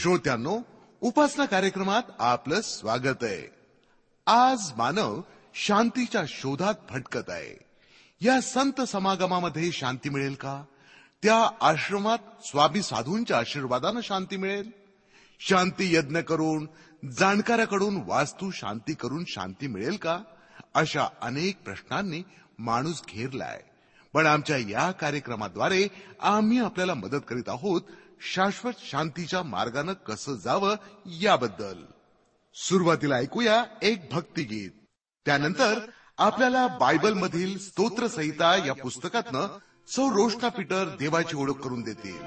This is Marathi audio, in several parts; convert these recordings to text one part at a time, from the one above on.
श्रोत्यांनो उपासना कार्यक्रमात आपलं स्वागत आहे. आज मानव शांतीच्या शोधात भटकत आहे. या संत समागमामध्ये शांती मिळेल का? त्या आश्रमात स्वामी साधूंच्या आशीर्वादानं शांती मिळेल? शांती यज्ञ करून जाणकाराकडून वास्तू शांती करून शांती मिळेल का? अशा अनेक प्रश्नांनी माणूस घेरलाय. पण आमच्या या कार्यक्रमाद्वारे आम्ही आपल्याला मदत करीत आहोत शाश्वत शांतीच्या मार्गानं कसं जावं याबद्दल. सुरुवातीला ऐकूया एक भक्तिगीत. त्यानंतर आपल्याला बायबलमधील स्तोत्रसहिता या पुस्तकातनं सौ रोष्टा पीटर देवाची ओळख करून देतील.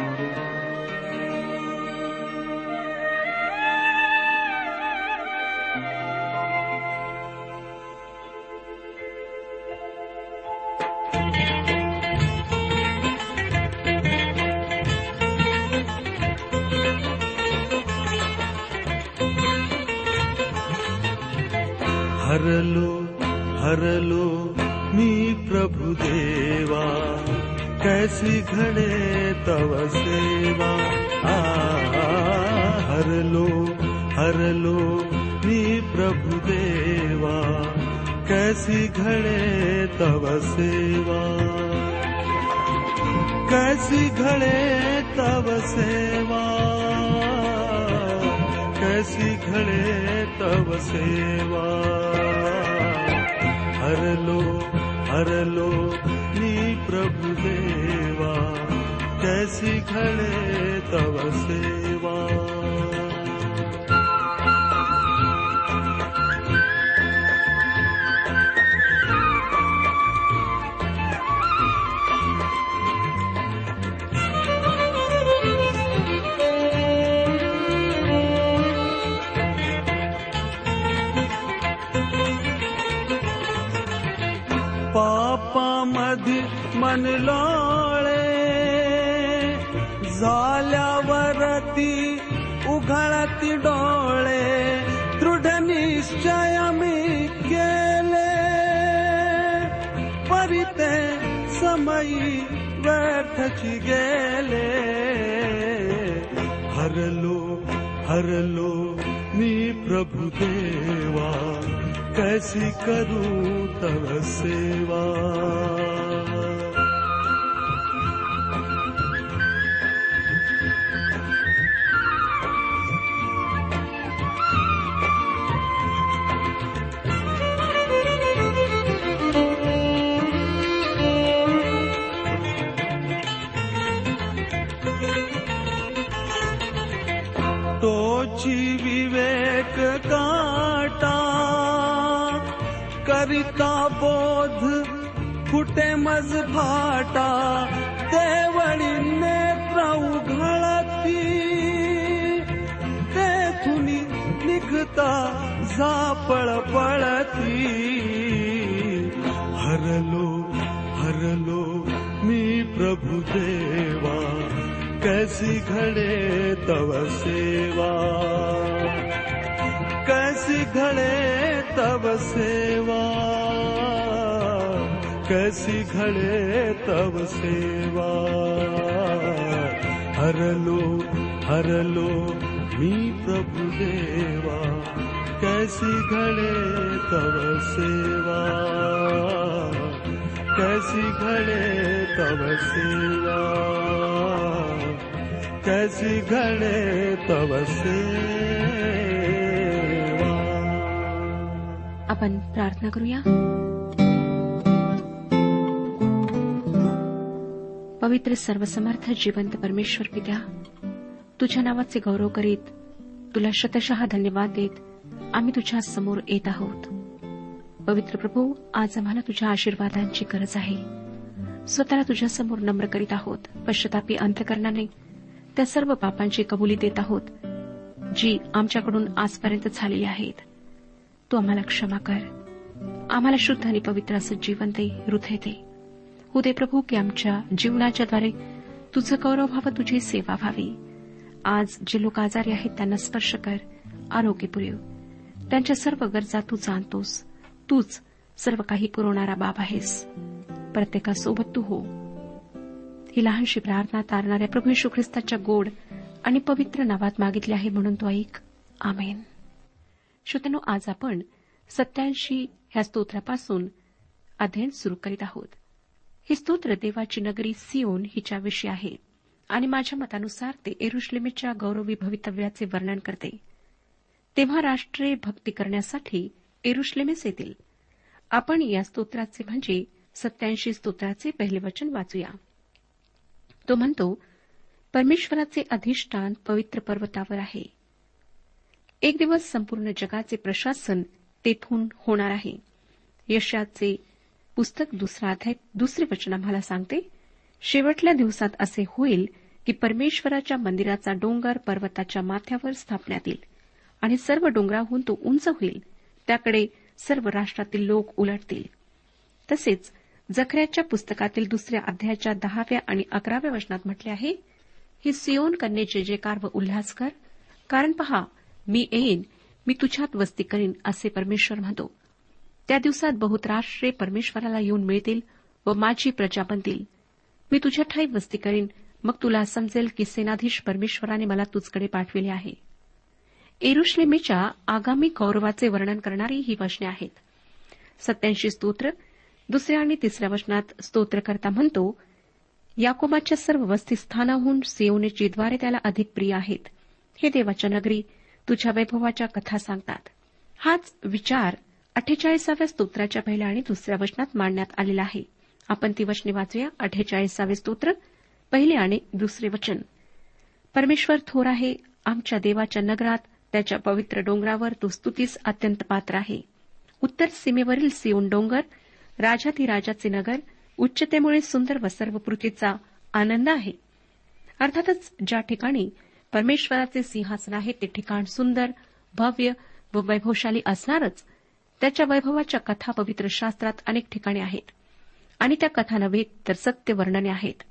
हरलो तव सेवा। कैसी घडे तव सेवा। हरलो हरलो मी प्रभु देवा। कैसी घडे तव सेवा मन लोळे झाल्यावरती उघळती डोळे दृढ निश्चय मी केले परिते समयी व्यर्थची गेले. हरलो हरलो मी प्रभु देवा कैसी करूं तव सेवा का बोध? कुठे मज फाटा देवळी नेत्र उघळती. तेथुनी निघता जापळ पळती. हरलो हरलो मी प्रभु देवा कैसी घडे तव सेवा. कैसी घडे तव सेवा. कैसी घडे तब सेवा। हरलो हरलो मी प्रभु देवा। कैसी घडे तव सेवा। कैसी घडे तब सेवा। कैसी घडे तब सेवा। आपण प्रार्थना करूया. पवित्र सर्वसमर्थ जिवंत परमेश्वर पित्या तुझ्या नावाचे गौरव करीत तुला शतशः धन्यवाद देत आम्ही तुझ्या समोर येत आहोत. पवित्र प्रभू आज आम्हाला तुझ्या आशीर्वादांची गरज आहे. स्वतःला तुझ्यासमोर नम्र करीत आहोत. पश्चातापी अंतकरणाने त्या सर्व पापांची कबुली देत आहोत जी आमच्याकडून आजपर्यंत झालेली आहेत. तू आम्हाला क्षमा कर. आम्हाला शुद्ध आणि पवित्र असं जीवन दे हृदय दे. हो दे प्रभू की आमच्या जीवनाच्याद्वारे तुझं गौरव व्हावं तुझी सेवा व्हावी. आज जे लोक आजारी आहेत त्यांना स्पर्श कर आरोग्य पुरेव. त्यांच्या सर्व गरजा तू जाणतोस. तूच सर्व काही पुरवणारा बाब आहेस. प्रत्येकासोबत तू हो. ही लहानशी प्रार्थना तारणाऱ्या प्रभू यशू ख्रिस्ताच्या गोड आणि पवित्र नावात मागितली आहे म्हणून तो ऐक. आमेन. श्रोतनो आज आपण सत्याऐंशी ह्या स्तोत्रापासून अध्ययन सुरू करीत आहोत. हे स्तोत्र देवाची नगरी सिओन हिच्याविषयी आहे. आणि माझ्या मतानुसार ते एरुश्लेमेच्या गौरवी भवितव्याचे वर्णन करते. तेव्हा राष्ट्रे भक्ती करण्यासाठी एरुश्लेमेस येतील. आपण या स्तोत्राचे म्हणजे सत्याऐंशी स्तोत्राचे पहिले वचन वाचूया. तो म्हणतो परमेश्वराचे अधिष्ठान पवित्र पर्वतावर आहे. एक दिवस संपूर्ण जगाचे प्रशासन तेथून होणार आहे. यशाचे पुस्तक दुसरा अध्याय दुसरे वचन आम्हाला सांगते शेवटल्या दिवसात असे होईल की परमेश्वराच्या मंदिराचा डोंगर पर्वताच्या माथ्यावर स्थापण्यात येईल आणि सर्व डोंगराहून तो उंच होईल. त्याकडे सर्व राष्ट्रातील लोक उलटतील. तसेच जखऱ्याच्या पुस्तकातील दुसऱ्या अध्यायाच्या दहाव्या आणि अकराव्या वचनात म्हटले आहे ही सियोन कन्येचे जयकार व उल्हास कर. कारण पहा मी येईन मी तुझ्यात वस्ती करीन असे परमेश्वर म्हणतो. त्या दिवसात बहुत राष्ट्रे परमेश्वराला येऊन मिळतील व माझी प्रजा बनतील. मी तुझ्या ठाई वस्ती करीन. मग तुला समजेल की सेनाधीश परमेश्वराने मला तुझकडे पाठविले आहे. एरुश्लेमेच्या आगामी गौरवाचे वर्णन करणारी ही वचने आहेत. सत्याऐंशी स्तोत्र दुसऱ्या आणि तिसऱ्या वचनात स्तोत्रकर्ता म्हणतो याकोबाच्या सर्व वस्तीस्थानाहून सेवनेची द्वारे त्याला अधिक प्रिय आहेत. हे देवाच्या नगरी तुझ्या वैभवाच्या कथा सांगतात. हाच विचार अठ्ठेचाळीसाव्या स्तोत्राच्या पहिल्या आणि दुसऱ्या वचनात मांडण्यात आलेला आहे. आपण ती वचने वाचूया. अठ्ठेचाळीसावे स्तोत्र पहिले आणि दुसरे वचन. परमेश्वर थोर आहे आमच्या देवाच्या नगरात त्याच्या पवित्र डोंगरावर तो स्तुतीस अत्यंत पात्र आहे. उत्तर सीमेवरील सिओन डोंगर राजाचे नगर उच्चतेमुळे सुंदर व सर्व पृथ्वीचा आनंद आहे. अर्थातच ज्या ठिकाणी परमेश्वराचे सिंहासन आहे ते ठिकाण सुंदर भव्य व वैभवशाली असणारच. त्याच्या वैभवाच्या कथा पवित्र शास्त्रात अनेक ठिकाणी आहेत. आणि त्या कथा नव्हे तर सत्य वर्णने आहेत.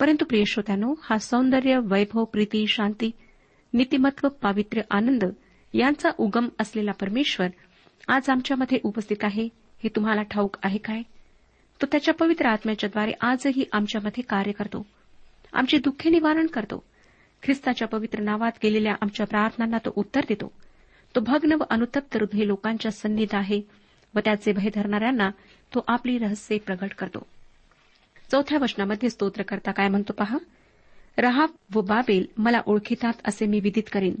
परंतु प्रिय श्रोत्यानो हा सौंदर्य वैभव प्रीती शांती नीतिमत्व पावित्र्य आनंद यांचा उगम असलेला परमेश्वर आज आमच्यामध्ये उपस्थित आहे हे तुम्हाला ठाऊक आहे काय? तो त्याच्या पवित्र आत्म्याच्याद्वारे आजही आमच्यामध्ये कार्य करतो. आमची दुःखे निवारण करतो. ख्रिस्ताच्या पवित्र नावात केलेल्या आमच्या प्रार्थनांना तो उत्तर देतो. तो भग्न व अनुतप्त हृदय लोकांच्या सन्निध आहे व त्याचे भय धरणाऱ्यांना तो आपली रहस्ये प्रगट करतो. चौथ्या वचनामध्ये स्तोत्र करता काय म्हणतो पहा? रहाब व बाबेल मला ओळखितात असे मी विदित करीन.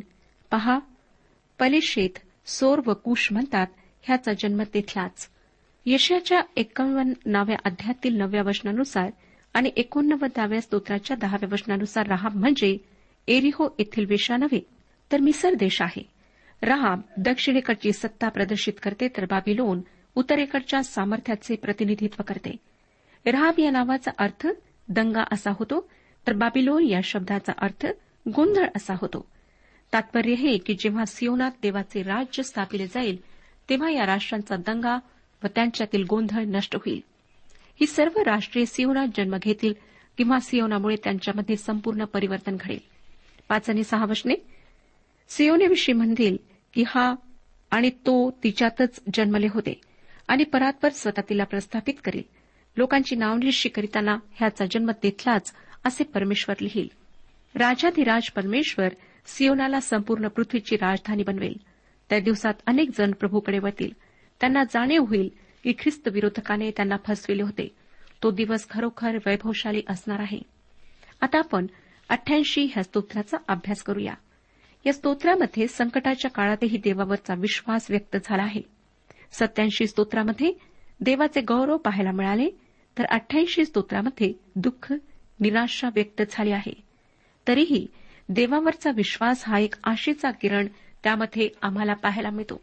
पहा पलिशेत सोर व कुश म्हणतात ह्याचा जन्म तिथलाच यशाच्या एकावन्नाव्या अध्यायातील नवव्या वचनानुसार आणि एकोणनव्वदाव्या स्तोत्राच्या दहाव्या वचनानुसार रहाब म्हणजे एरिहो येथील वेशा नव्हे तर मिसर देश आहे. रहाब दक्षिणेकडची सत्ता प्रदर्शित करते तर बाबिलोन उत्तरेकडच्या सामर्थ्याचे प्रतिनिधित्व करते. रहाब या नावाचा अर्थ दंगा असा होतो तर बाबिलोन या शब्दाचा अर्थ गोंधळ असा होतो. तात्पर्य हे की जेव्हा सियोनात देवाचे राज्य स्थापिले जाईल तेव्हा या राष्ट्रांचा दंगा व त्यांच्यातील गोंधळ नष्ट होईल. ही सर्व राष्ट्रीय सियोनात जन्म घेतील किंवा सियोनामुळे त्यांच्यामध्ये संपूर्ण परिवर्तन घडेल. पाच आणि सहा वचने. सियोनेविषयी म्हणतील की हा आणि तो तिच्यातच जन्मले होते आणि परातपर स्वतः तिला प्रस्थापित करील. लोकांची नावनिशी करीताना ह्याचा जन्म तिथलाच असे परमेश्वर लिहील. राजाधिराज परमेश्वर सियोनाला संपूर्ण पृथ्वीची राजधानी बनवेल. त्या दिवसात अनेक जण प्रभूकडे वळतील. त्यांना जाणीव होईल की ख्रिस्त विरोधकाने त्यांना फसविले होते. तो दिवस खरोखर वैभवशाली असणार आहे. आता आपण अठ्ठ्याऐंशी ह्या स्तोत्राचा अभ्यास करूया. या स्तोत्रामध्ये संकटाच्या काळातही देवावरचा विश्वास व्यक्त झाला आहे. सत्याऐंशी स्तोत्रामध्ये देवाचे गौरव पाहायला मिळाले तर अठ्ठ्याऐंशी स्तोत्रामध्ये दुःख निराशा व्यक्त झाली आहे. तरीही देवावरचा विश्वास हा एक आशेचा किरण त्यामध्ये आम्हाला पाहायला मिळतो.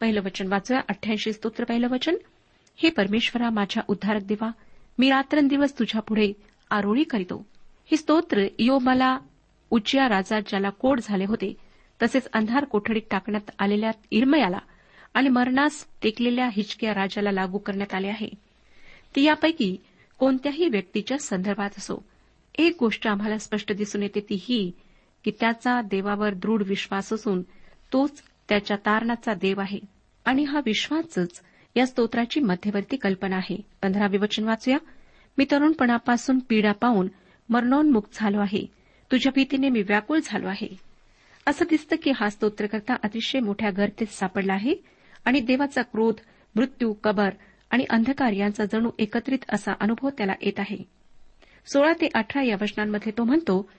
पहिलं वचन वाचूया. अठ्ठ्याऐंशी स्तोत्र पहिलं वचन. हे परमेश्वरा माझ्या उद्धारक देवा मी रात्रंदिवस तुझ्या पुढे आरोळी करीतो. हे स्तोत्र यो मला उच्चिया राजा ज्याला कोड झाले होते तसेच अंधार कोठडीत टाकण्यात आलेल्या इरमयाला आणि मरणास टेकलेल्या हिचकिया राजाला लागू करण्यात आले आहे. ती यापैकी कोणत्याही व्यक्तीच्या संदर्भात असो. एक गोष्ट आम्हाला स्पष्ट दिसून येते ती ही की त्याचा देवावर दृढ विश्वास असून तोच त्याच्या तारणाचा देव आहे. आणि हा विश्वासच या स्तोत्राची मध्यवर्ती कल्पना आहे. पंधरावे वचन वाचूया. मी तरुणपणापासून पीडा पाहून मरणोन्मुक्त झालो आहे. तुझ्या भीतीने मी व्याकुळ झालो आहे. असं दिसतं की हा स्तोत्रकर्ता अतिशय मोठ्या गर्तेत सापडला आहे आणि देवाचा क्रोध मृत्यू कबर आणि अंधकार यांचा जणू एकत्रित असा अनुभव त्याला येत आहे. सोळा ते अठरा या वचनांमध्ये तो म्हणतो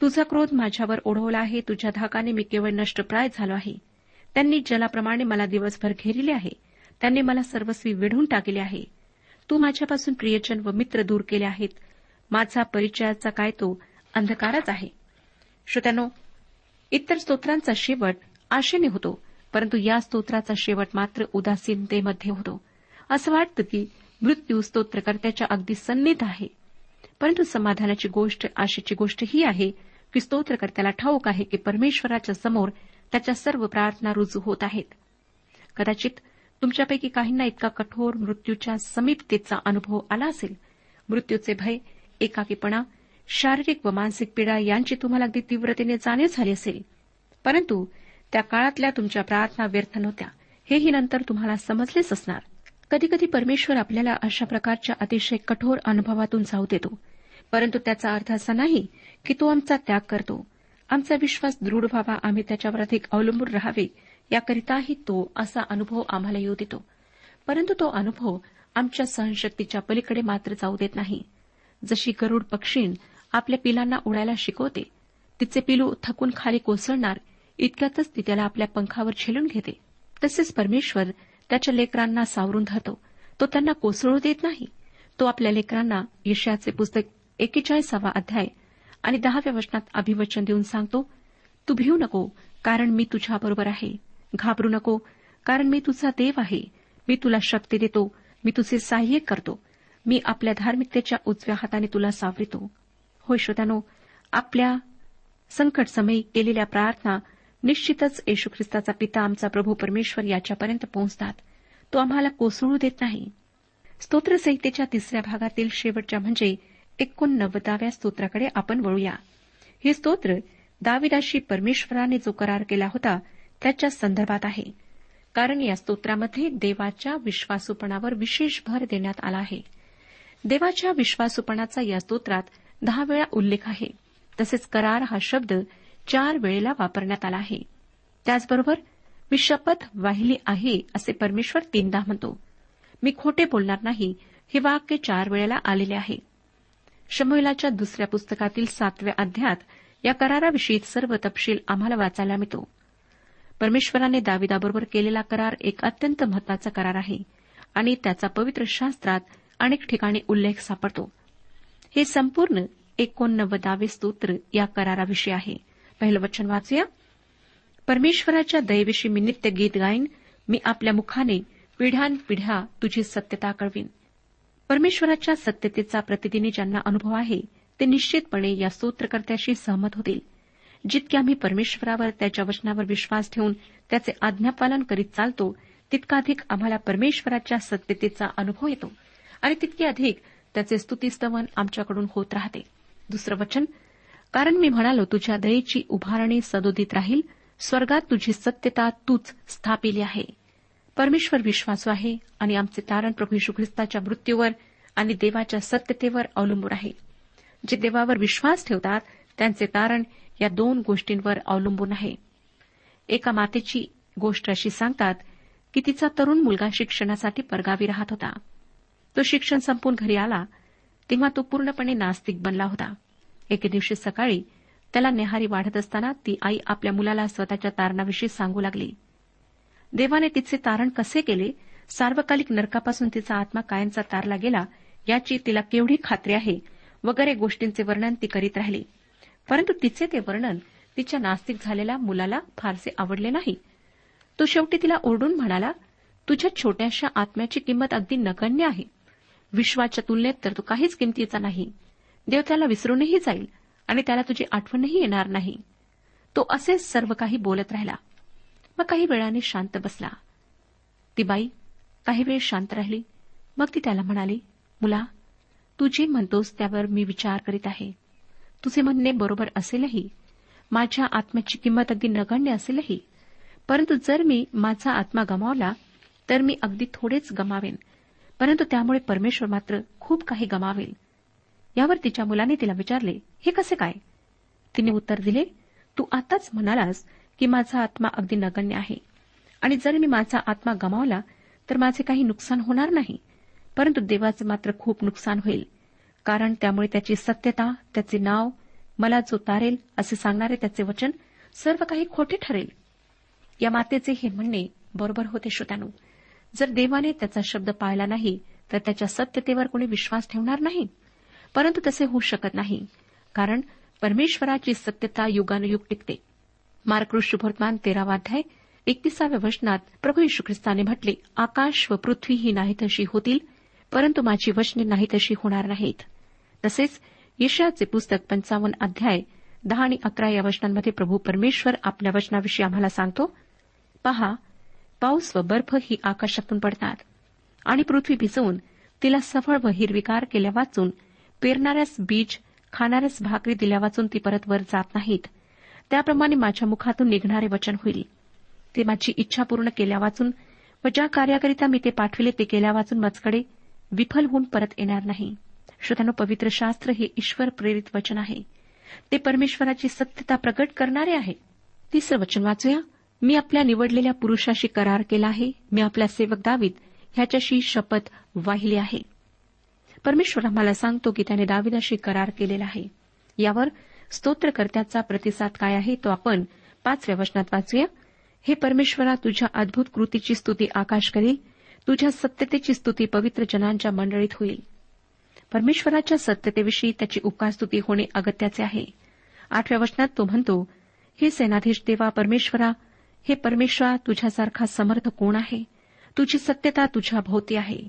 तुझा क्रोध माझ्यावर ओढवला आहे तुझ्या धाकाने मी केवळ नष्टप्राय झालो आहे. त्यांनी जलाप्रमाणे मला दिवसभर घेरिले आहे त्यांनी मला सर्वस्वी वेढून टाकले आहे. तू माझ्यापासून प्रियजन व मित्र दूर केले आहेत. माझा परिचयाचा काय तो? अंधकारच आहे. श्रोत्यानो इतर स्तोत्रांचा शेवट आशेने होतो परंतु या स्तोत्राचा शेवट मात्र उदासीनतेमध्ये होतो. असं वाटतं की मृत्यू स्तोत्रकर्त्याच्या अगदी सन्नीत आहे. परंतु समाधानाची गोष्ट आशेची गोष्ट ही आहे की स्तोत्रकर्त्याला ठाऊक आहे की परमेश्वराच्या समोर त्याच्या सर्व प्रार्थना रुजू होत आहेत. कदाचित तुमच्यापैकी काहींना इतका कठोर मृत्यूच्या समीपतेचा अनुभव आला असेल. मृत्यूचे भय एकाकीपणा शारीरिक व मानसिक पीडा यांची तुम्हाला अगदी तीव्रतेने जाणीव झाली असेल. परंतु त्या काळातल्या तुमच्या प्रार्थना व्यर्थ नव्हत्या. हेही नंतर तुम्हाला समजलेच असणार. कधीकधी परमेश्वर आपल्याला अशा प्रकारच्या अतिशय कठोर अनुभवातून जाऊ देतो. परंतु त्याचा अर्थ असा नाही की तो आमचा त्याग करतो. आमचा विश्वास दृढ व्हावा आम्ही त्याच्यावर अधिक अवलंबून राहावे याकरिताही तो असा अनुभव आम्हाला येऊ देतो. परंतु तो अनुभव आमच्या सहनशक्तीच्या पलीकडे मात्र जाऊ देत नाही. जशी गरुड पक्षीण आपल्या पिलांना उडायला शिकवते. तिचे पिलू थकून खाली कोसळणार इतक्यातच ती त्याला आपल्या पंखावर झेलून घेते. तसेच परमेश्वर त्याच्या लेकरांना सावरून धरतो. तो त्यांना कोसळू देत नाही. तो आपल्या लेकरांना यशयाचे पुस्तक एकेचाळीसावा अध्याय आणि दहाव्या वचनात अभिवचन देऊन सांगतो तू भिऊ नको कारण मी तुझ्याबरोबर आहे. घाबरू नको कारण मी तुझा देव आहे. मी तुला शक्ती देतो. मी तुझे सहाय्य करतो. मी आपल्या धार्मिकतेच्या उजव्या हाताने तुला सावरितो. होय श्रोत्यानो आपल्या संकटसमयी केलेल्या प्रार्थना निश्चितच येशू ख्रिस्ताचा पिता आमचा प्रभू परमेश्वर याच्यापर्यंत पोहोचतात. तो आम्हाला कोसळू देत नाही. स्तोत्रसंहितेच्या तिसऱ्या भागातील शेवटच्या म्हणजे एकोणनव्वदाव्या स्तोत्राकडे आपण वळूया. हे स्तोत्र दाविदाशी परमेश्वराने जो करार केला होता त्याच्या संदर्भात आहे. कारण या स्तोत्रामध्ये देवाच्या विश्वासूपणावर विशेष भर देण्यात आला आहे. देवाच्या विश्वासूपणाचा या स्तोत्रात दहा वेळा उल्लेख आहे. तसेच करार हा शब्द चार वेळेला वापरण्यात आला आहे. त्याचबरोबर मी शपथ वाहिली आहे असे परमेश्वर तीनदा म्हणतो. मी खोटे बोलणार नाही हे वाक्य चार वेळेला आलेले आहे. शमोलाच्या दुसऱ्या पुस्तकातील सातव्या अध्यात या कराराविषयी सर्व तपशील आम्हाला वाचायला मिळतो. परमेश्वराने दाविदाबरोबर केलेला करार एक अत्यंत महत्त्वाचा करार आहे आणि त्याचा पवित्र शास्त्रात अनेक ठिकाणी उल्लेख सापडतो. हे संपूर्ण एकोणनव्वदावे स्तोत्र या कराराविषयी आहे. पहिलं वचन वाचूया. परमेश्वराच्या दयेविषयी मी नित्य गीत गाईन मी आपल्या मुखाने पिढ्यानपिढ्या तुझी सत्यता कळवीन. परमेश्वराच्या सत्यतेचा प्रतिदिनी ज्यांना अनुभव आहे ते निश्चितपणे या स्तोत्रकर्त्याशी सहमत होतील. जितके आम्ही परमेश्वरावर त्याच्या वचनावर विश्वास ठेवून त्याचे आज्ञापालन करीत चालतो तितका अधिक आम्हाला परमेश्वराच्या सत्यतेचा अनुभव येतो. आणि तितके अधिक त्याचे स्तुतीस्तवन आमच्याकडून होत राहते. दुसरं वचन कारण मी म्हणालो तुझ्या दयेची उभारणी सदोदित राहील स्वर्गात तुझी सत्यता तूच स्थापिली आहे. परमेश्वर विश्वासू आहे आणि आमचे तारण प्रभू यशू ख्रिस्ताच्या मृत्यूवर आणि देवाच्या सत्यतेवर अवलंबून आहे. जे देवावर विश्वास ठेवतात त्यांचे तारण या दोन गोष्टींवर अवलंबून आहे. एका मातेची गोष्ट अशी सांगतात की तिचा तरुण मुलगा शिक्षणासाठी परगावी राहत होता. तो शिक्षण संपून घरी आला तेव्हा तो पूर्णपणे नास्तिक बनला होता. एके दिवशी सकाळी त्याला नेहारी वाढत असताना ती आई आपल्या मुलाला स्वतःच्या तारणाविषयी सांगू लागली. देवाने तिचे तारण कसे केले? सार्वकालिक नरकापासून तिचा आत्मा कायमचा तारला गेला याची तिला केवढी खात्री आहे? वगैरे गोष्टींचे वर्णन ती करीत राहिली. परंतु तिचे ते वर्णन तिच्या नास्तिक झालेल्या मुलाला फारसे आवडले नाही. तो शेवटी तिला ओरडून म्हणाला तुझ्या छोट्याशा आत्म्याची किंमत अगदी नगण्य आहे. विश्वाच्या तुलनेत तर तो काहीच किमतीचा नाही. देव त्याला विसरूनही जाईल आणि त्याला तुझी आठवणही येणार नाही. तो असेच सर्व काही बोलत राहिला. मग काही वेळाने शांत बसला. ती बाई काही वेळ शांत राहिली. मग ती त्याला म्हणाली मुला तू जे म्हणतोस त्यावर मी विचार करीत आहे. तुझे म्हणणे बरोबर असेलही. माझ्या आत्म्याची किंमत अगदी नगण्य असेलही. परंतु जर मी माझा आत्मा गमावला तर मी अगदी थोडेच गमावेन. परंतु त्यामुळे परमेश्वर मात्र खूप काही गमावेल. यावर तिच्या मुलाने तिला विचारले हे कसे काय? तिने उत्तर दिले तू आताच म्हणालास की माझा आत्मा अगदी नगण्य आहे. आणि जर मी माझा आत्मा गमावला तर माझे काही नुकसान होणार नाही. परंतु देवाचे मात्र खूप नुकसान होईल. कारण त्यामुळे त्याची सत्यता त्याचे नाव मला जो तारेल असे सांगणारे त्याचे वचन सर्व काही खोटे ठरेल. या मातेचे हे म्हणणे बरोबर होते श्रोत्यानो. जर देवाने त्याचा शब्द पाळला नाही तर त्याच्या सत्यतेवर कोणी विश्वास ठेवणार नाही. परंतु तसे होऊ शकत नाही कारण परमेश्वराची सत्यता युगानुयुग टिकते. मार्क शुभवर्तमान तेरावाध्याय एकतीसाव्या वचनात प्रभू यशू ख्रिस्ताने म्हटले आकाश व पृथ्वी ही नाही तशी होतील परंतु माझी वचने नाही तशी होणार नाहीत. तसेच यशाचे पुस्तक पंचावन्न अध्याय दहा आणि अकरा या वचनांमध्ये प्रभू परमेश्वर आपल्या वचनाविषयी आम्हाला सांगतो. पहा पाऊस व बर्फ ही आकाशातून पडतात. आणि पृथ्वी भिजवून तिला सफळ व हिरविकार केल्या वाचून पेरणाऱ्यास बीज खाणाऱ्यास भाकरी दिल्या वाचून ती परत वर जात नाहीत. त्याप्रमाणे माझ्या मुखातून निघणारे वचन होईल. ते माझी इच्छा पूर्ण केल्या वाचून व ज्या कार्याकरिता मी ते पाठविले ते केल्या वाचून मजकडे विफल होऊन परत येणार नाही. श्रोतांनो पवित्र शास्त्र हे ईश्वर प्रेरित वचन आहे. ते परमेश्वराची सत्यता प्रकट करणारे आहे. तिसरं वचन वाचूया. मी आपल्या निवडलेल्या पुरुषाशी करार केला आहे. मी आपला सेवक दावीद ह्याच्याशी शपथ वाहिली आहे. परमेश्वर आम्हाला सांगतो की त्याने दाविदाशी करार केलेला आहे. यावर स्तोत्रकर्त्याचा प्रतिसाद काय आहे तो आपण पाचव्या वचनात वाचूया. हे परमेश्वरा तुझ्या अद्भुत कृतीची स्तुती आकाश करील. तुझ्या सत्यतेची स्तुती पवित्र जनांच्या मंडळीत होईल. परमेश्वराच्या सत्यतेविषयी त्याची उपकारस्तुती होणे अगत्याचे आहे. आठव्या वचनात तो म्हणतो हे सेनाधीश देवा परमेश्वरा हे परमेश्वरा तुझ्यासारखा समर्थ कोण आहे? तुझी सत्यता तुझ्या भोवती आहे.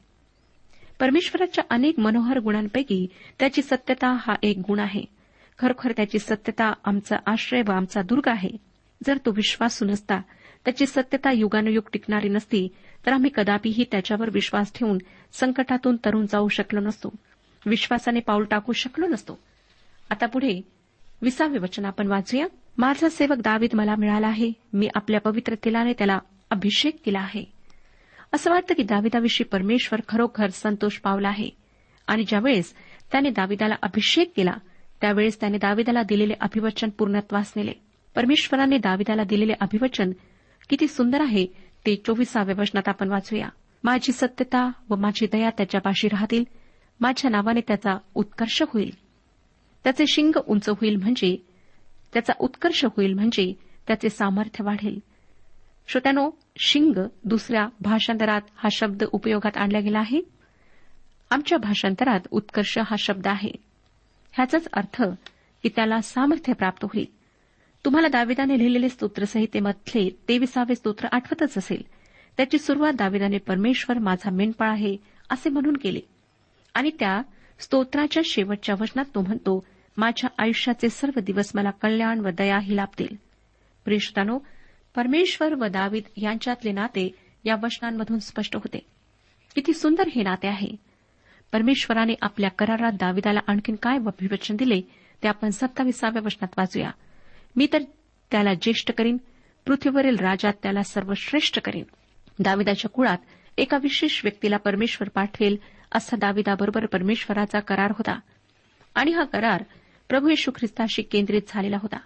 परमेश्वराच्या अनेक मनोहर गुणांपैकी त्याची सत्यता हा एक गुण आहे. खरोखर त्याची सत्यता आमचा आश्रय व आमचा दुर्ग आहे. जर तो विश्वासू नसता त्याची सत्यता युगानुयुग टिकणारी नसती तर आम्ही कदापिही त्याच्यावर विश्वास ठेवून संकटातून तरुण जाऊ शकलो नसतो. विश्वासाने पाऊल टाकू शकलो नसतो. आता पुढे विसावे वचन आपण वाचूया. माझा सेवक दावीद मला मिळाला आहे. मी आपल्या पवित्र तिलाने त्याला अभिषेक केला आहे. असं वाटतं की दाविदाविषयी परमेश्वर खरोखर संतोष पावला आहे. आणि ज्यावेळेस त्याने दाविदाला अभिषेक केला त्यावेळेस त्याने दाविदाला दिलेले अभिवचन पूर्णत्वास नेले. परमेश्वराने दाविदाला दिलेले अभिवचन किती सुंदर आहे ते चोवीसाव्या वचनात आपण वाचूया. माझी सत्यता व माझी दया त्याच्यापाशी राहतील. माझ्या नावाने त्याचा उत्कर्ष होईल. त्याचे शिंग उंच होईल म्हणजे त्याचा उत्कर्ष होईल म्हणजे त्याचे सामर्थ्य वाढेल. श्रोत्यानो शिंग दुसऱ्या भाषांतरात हा शब्द उपयोगात आणला गेला आहे? आमच्या भाषांतरात उत्कर्ष हा शब्द आहे. ह्याचाच अर्थ की त्याला सामर्थ्य प्राप्त होईल. तुम्हाला दाविदाने लिहिलेले स्तोत्रसंहितेमधले तेविसावे स्तोत्र आठवतच असेल. त्याची सुरुवात दाविदाने परमेश्वर माझा मेंढपाळ आहे असे म्हणून केले. आणि त्या स्तोत्राच्या शेवटच्या वचनात तो म्हणतो माझ्या आयुष्याचे सर्व दिवस मला कल्याण व दया ही लाभतील. प्रेषतानो परमेश्वर व दावीद यांच्यातले नाते या वचनांमधून स्पष्ट होते. किती सुंदर हे नाते आहे. परमेश्वराने आपल्या करारात दाविदाला आणखीन काय अभिवचन दिले ते आपण सत्ताविसाव्या वचनात वाचूया. मी तर त्याला ज्येष्ठ करीन पृथ्वीवरील राजात त्याला सर्वश्रेष्ठ करीन. दाविदाच्या कुळात एका विशेष व्यक्तीला परमेश्वर पाठवेल असा दाविदाबरोबर परमेश्वराचा करार होता. आणि हा करार प्रभू येशू ख्रिस्ताशी केंद्रित झालेला होता.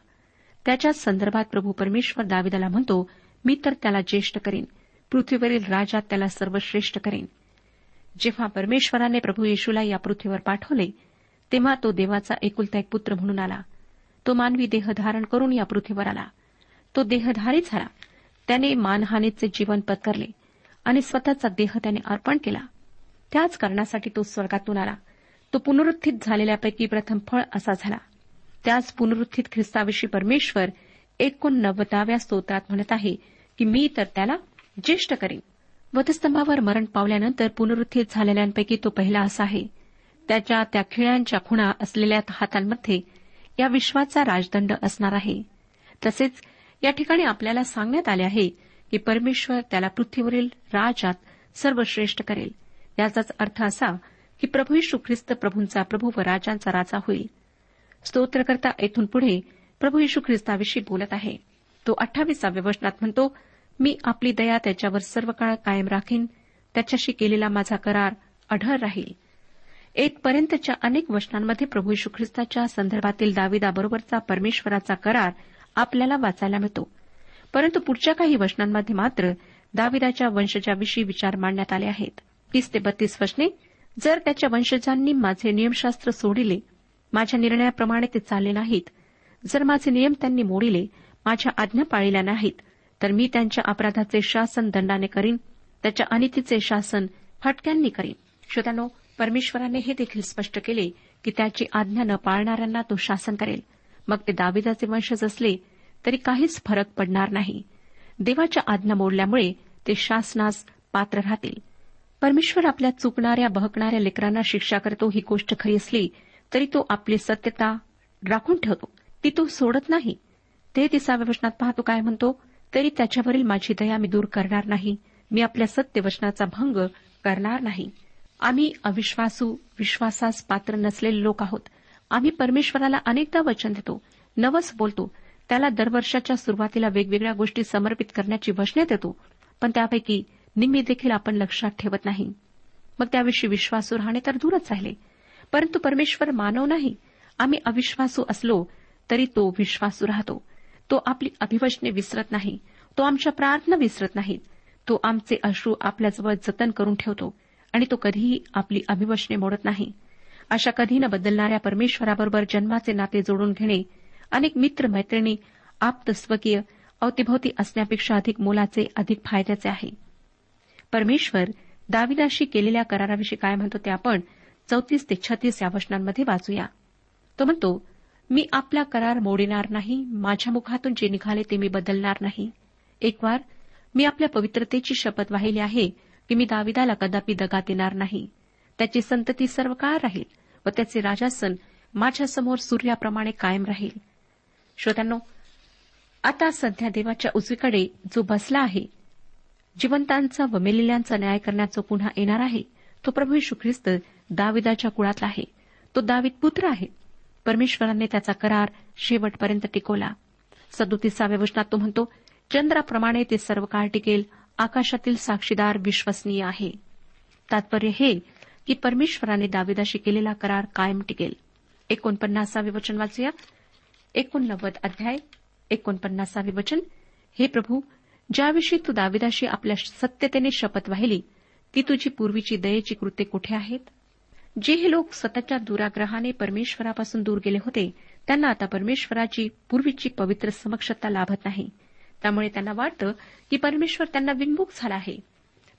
त्याच्याच संदर्भात प्रभू परमेश्वर दाविदाला म्हणतो मी तर त्याला ज्येष्ठ करीन. पृथ्वीवरील राजा त्याला सर्वश्रेष्ठ करीन. जेव्हा परमेश्वराने प्रभू येशूला या पृथ्वीवर पाठवले तेव्हा तो देवाचा एकुलता एक पुत्र म्हणून आला. तो मानवी देह धारण करून या पृथ्वीवर आला. तो देहधारी झाला. त्याने मानहानीचे जीवन पत्करले आणि स्वतःचा देह त्याने अर्पण केला. त्याच कारणासाठी तो स्वर्गातून आला. तो पुनरुत्थित झालेल्यापैकी प्रथम फळ असा झाला. त्याच पुनरुत्थित ख्रिस्ताविषयी परमेश्वर एकोणनव्वदाव्या स्तोत्रात म्हणत आहे की मी तर त्याला ज्येष्ठ करीन. वधस्तंभावर मरण पावल्यानंतर पुनरुत्थित झालेल्यांपैकी तो पहिला असा आहे. त्याच्या त्या खिळ्यांच्या खुणा असलेल्या हातांमध्ये या विश्वाचा राजदंड असणार आहे. तसेच या ठिकाणी आपल्याला सांगण्यात आले आहे की परमेश्वर त्याला पृथ्वीवरील राजात सर्वश्रेष्ठ करेल. याचाच अर्थ असा की प्रभू यशू ख्रिस्त प्रभूंचा प्रभू व राजांचा राजा होईल. स्तोत्रकर्ता येथून पुढे प्रभू यशू ख्रिस्ताविषयी बोलत आहे. तो अठ्ठावीसाव्या वचनात म्हणतो मी आपली दया त्याच्यावर सर्व काळ कायम राखीन. त्याच्याशी केलेला माझा करार अढळ राहील. येतपर्यंतच्या अनेक वचनांमध्ये प्रभू यशू ख्रिस्ताच्या संदर्भातील दाविदाबरोबरचा परमेश्वराचा करार आपल्याला वाचायला मिळतो. परंतु पुढच्या काही वचनांमध्ये मात्र दाविदाच्या वंशजाविषयी विचार मांडण्यात आले आहेत. तीस ते बत्तीस वचने जर त्याच्या वंशजांनी माझे नियमशास्त्र सोडिले माझ्या निर्णयाप्रमाणे ते चालले नाहीत. जर माझे नियम त्यांनी मोडिले माझ्या आज्ञा पाळल्या नाहीत तर मी त्यांच्या अपराधाचे शासन दंडाने करीन त्याच्या अनितीचे शासन फटक्यांनी करीन. श्रोत्यानो परमेश्वराने हे देखील स्पष्ट केले की त्याची आज्ञा न पाळणाऱ्यांना तो शासन करेल. मग ते दाविदाचे वंशज असले तरी काहीच फरक पडणार नाही. देवाच्या आज्ञा मोडल्यामुळे ते शासनास पात्र राहतील. परमेश्वर आपल्या चुकणाऱ्या बहकणाऱ्या लेकरांना शिक्षा करतो ही गोष्ट खरी असली तरी तो आपली सत्यता राखून ठेवतो. ती तो सोडत नाही. ते तिसाव्या वचनात पाहतो काय म्हणतो तरी त्याच्यावरील माझी दया मी दूर करणार नाही. मी आपल्या सत्य वचनाचा भंग करणार नाही. आम्ही अविश्वासू विश्वासास पात्र नसलेले लोक आहोत. आम्ही परमेश्वराला अनेकदा वचन देतो नवस बोलतो. त्याला दरवर्षाच्या सुरुवातीला वेगवेगळ्या गोष्टी समर्पित करण्याची वचने देतो. पण त्यापैकी निम्मी देखील आपण लक्षात ठेवत नाही. मग त्याविषयी विश्वासू राहणे तर दूरच राहिले. परंतु परमेश्वर मानव नाही. आम्ही अविश्वासू असलो तरी तो विश्वासू राहतो. तो आपली अभिवचने विसरत नाही. तो आमच्या प्रार्थना विसरत नाही तो आमचे अश्रू आपल्याजवळ जतन करून ठेवतो आणि तो कधीही आपली अभिवचने मोडत नाही. अशा कधी न बदलणाऱ्या परमेश्वराबरोबर जन्माचे नाते जोडून घेणे अनेक मित्र मैत्रिणी आप्त स्वकीय अवतीभोवती असण्यापेक्षा अधिक मोलाचे अधिक फायद्याचे आहे. परमेश्वर दाविदाशी केलेल्या कराराविषयी काय म्हणतो ते आपण चौतीस ते छत्तीस या वचनांमध्ये वाचूया. तो म्हणतो मी आपला करार मोडिणार नाही माझ्या मुखातून जे निघाले ते मी बदलणार नाही. एक वार मी आपल्या पवित्रतेची शपथ वाहिली आहे की मी दाविदाला कदापि दगा देणार नाही. त्याची संतती सर्व काळ राहील व त्याचे राजासन माझ्यासमोर सूर्याप्रमाणे कायम राहील. श्रोत्यांनो आता सध्या देवाच्या उजवीकडे जो बसला आहे जिवंतांचा व मेलेल्यांचा न्याय करण्याचा पुन्हा येणार आहे. तो प्रभू यशू ख्रिस्त दाविदाच्या कुळातला आहे. तो दावीद पुत्र आहे. परमेश्वराने त्याचा करार शेवटपर्यंत टिकवला. सदोतीसाव्या वचनात तो म्हणतो चंद्राप्रमाणे ते सर्व काळ टिकेल. आकाशातील साक्षीदार विश्वसनीय आहे. तात्पर्य हे की परमेश्वराने दाविदाशी केलेला करार कायम टिकेल. एकोणपन्नासावे वचन वाचूया. एकोणनव्वद अध्याय. एकोणपन्नासावे वचन. हे प्रभू ज्याविषयी तू दाविदाशी आपल्या सत्यतेने शपथ वाहिली ती तुझी पूर्वीची दयेची कृत्ये कुठे आहेत? जे हे लोक स्वतःच्या दुराग्रहाने परमेश्वरापासून दूर गेले होते त्यांना आता परमेश्वराची पूर्वीची पवित्र समक्षता लाभत नाही. त्यामुळे त्यांना वाटतं की परमेश्वर त्यांना विनमुख झाला आहे.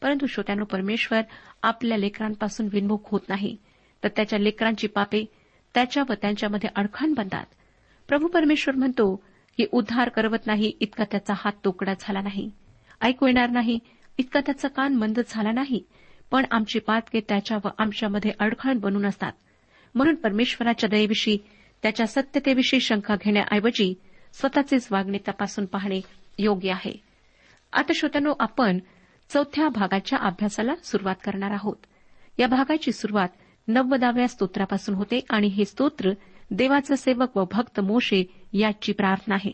परंतु श्रोत्यानो परमेश्वर आपल्या लेकरांपासून विनमुख होत नाही. तर त्याच्या लेकरांची पापे त्याच्या व त्यांच्यामध्ये अडखण बनतात. प्रभू परमेश्वर म्हणतो की उद्धार करवत नाही इतका त्याचा हात तोकडा झाला नाही. ऐकू येणार नाही इतका त्याचा कान मंद झाला नाही. पण आमची पातके त्याच्या व आमच्यामध्ये अडखळ बनून असतात. म्हणून परमेश्वराच्या दयेविषयी त्याच्या सत्यतेविषयी शंका घेण्याऐवजी स्वतःचेच वागणे तपासून पाहणे योग्य आहे. आता श्रोत्यानो आपण चौथ्या भागाच्या अभ्यासाला सुरुवात करणार आहोत. या भागाची सुरुवात नव्वदाव्या स्तोत्रापासून होते आणि हे स्तोत्र देवाचा सेवक व भक्त मोशे याची प्रार्थना आहे.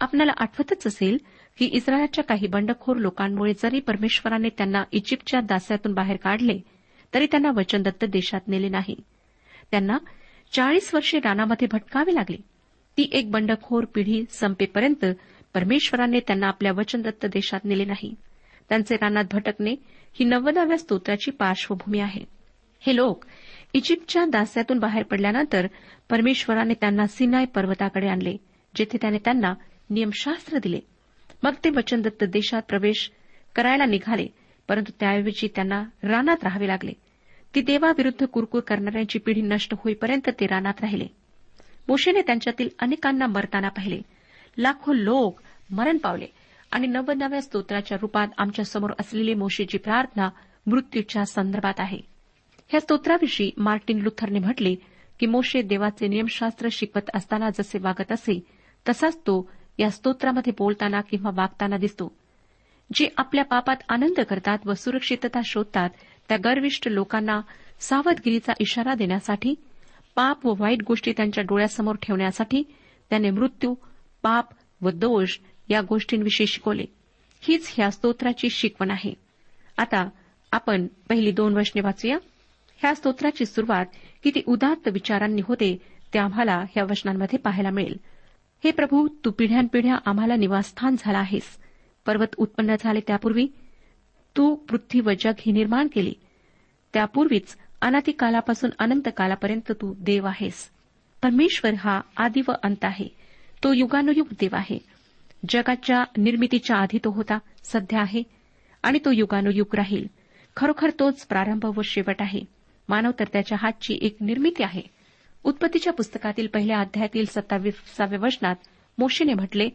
आपल्याला आठवतच असेल की इस्रायलच्या काही बंडखोर लोकांमुळे जरी परमेश्वराने त्यांना इजिप्तच्या दास्यातून बाहेर काढले तरी त्यांना वचनदत्त देशात नेले नाही. त्यांना चाळीस वर्षे रानामध्ये भटकावे लागले. ती एक बंडखोर पिढी संपेपर्यंत परमेश्वराने त्यांना आपल्या वचनदत्त देशात नेले नाही. त्यांचे रानात भटकणे ही नव्वदाव्या स्तोत्राची पार्श्वभूमी आहे. हे लोक इजिप्तच्या दास्यातून बाहेर पडल्यानंतर परमेश्वराने त्यांना सिनाय पर्वताकडे आणले जेथे त्याने त्यांना नियमशास्त्र दिले. मग ते वचनदत्त देशात प्रवेश करायला निघाले परंतु त्याऐवजी त्यांना रानात राहावे लागले. ती देवाविरुद्ध कुरकुर करणाऱ्यांची पिढी नष्ट होईपर्यंत ते रानात राहिले. मोशेने त्यांच्यातील अनेकांना मरताना पाहिले. लाखो लोक मरण पावले आणि नव्वदाव्या स्तोत्राच्या रूपात आमच्यासमोर असलेली मोशेची प्रार्थना मृत्यूच्या संदर्भात आहे. ह्या स्तोत्राविषयी मार्टिन लुथरने म्हटले की मोशे देवाचे नियमशास्त्र शिकवत असताना जसे वागत असे तसाच तो या स्तोत्रामध्ये बोलताना किंवा वागताना दिसतो. जे आपल्या पापात आनंद करतात व सुरक्षितता शोधतात त्या गर्विष्ट लोकांना सावधगिरीचा इशारा देण्यासाठी पाप व वाईट गोष्टी त्यांच्या डोळ्यासमोर ठेवण्यासाठी त्याने मृत्यू पाप व दोष या गोष्टींविषयी शिकवले. हीच ह्या स्तोत्राची शिकवण आहे. आता आपण पहिली दोन वचने वाचूया. ह्या स्तोत्राची सुरुवात किती उदात्त विचारांनी होते ते आम्हाला ह्या वचनांमध्ये पाहायला मिळेल. हे प्रभू तू पिढ्यानपिढ्या आम्हाला निवासस्थान झाला आहेस. पर्वत उत्पन्न झाले त्यापूर्वी तू पृथ्वी व जग ही निर्माण केली. त्यापूर्वीच अनादी कालापासून अनंत कालापर्यंत तू देव आहेस. परमेश्वर हा आदी व अंत आहे. तो युगानुयुग देव आहे. जगाच्या निर्मितीच्या आधी तो होता सध्या आहे आणि तो युगानुयुग राहील. खरोखर तोच प्रारंभ व शेवट आहे. मानव तर त्याच्या हातची एक निर्मिती आहे. उत्पत्तीच्या पुस्तकातील पहिल्या अध्यायातील सत्तावीसाव्या वचनात मोशीने म्हटले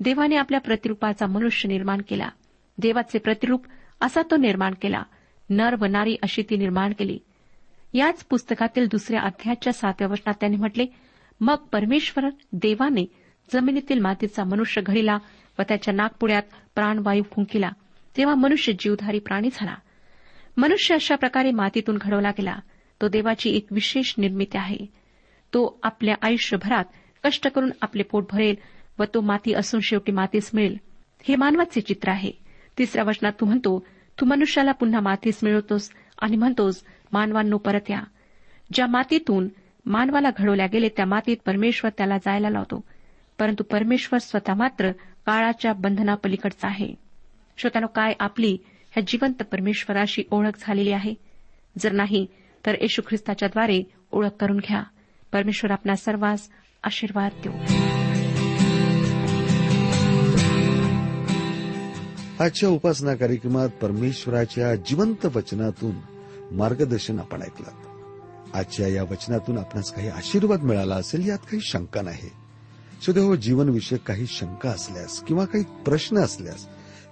देवाने आपल्या प्रतिरूपाचा मनुष्य निर्माण केला. देवाचे प्रतिरूप असा तो निर्माण केला. नर व नारी अशी ती निर्माण केली. याच पुस्तकातील दुसऱ्या अध्यायाच्या सातव्या वचनात त्यांनी म्हटले मग परमेश्वर देवाने जमिनीतील मातीचा मनुष्य घडीला व त्याच्या नागपुड्यात प्राणवायू फुंकिला. तेव्हा मनुष्य जीवधारी प्राणी झाला. मनुष्य अशा प्रकारे मातीतून घडवला गेला. तो देवाची एक विशेष निर्मिती आहे. तो आपल्या आयुष्यभरात कष्ट करून आपले पोट भरेल व तो माती असून शेवटी मातीस मिळेल. हे मानवाचे चित्र आहे. तिसऱ्या वचनात तू म्हणतो तू मनुष्याला पुन्हा मातीस मिळवतोस आणि म्हणतोस मानवांनो परत या. ज्या मातीतून मानवाला घडवल्या गेले त्या मातीत परमेश्वर त्याला जायला लावतो. परंतु परमेश्वर स्वतः मात्र काळाच्या बंधनापलीकडचा आहे. श्रोत्यानो काय आपली ह्या जिवंत परमेश्वराशी ओळख झालेली आहे. जर नाही तर येशू ख्रिस्ताच्याद्वारे ओळख करून घ्या. परमेश्वर आपला सर्वांस आशीर्वाद देऊ. आजच्या उपासना कार्यक्रमात परमेश्वराच्या जिवंत वचनातून मार्गदर्शन आपण ऐकलं. आजच्या या वचनातून आपणास काही आशीर्वाद मिळाला असेल यात काही शंका नाही. सुदैव जीवनविषयक काही शंका असल्यास किंवा काही प्रश्न असल्यास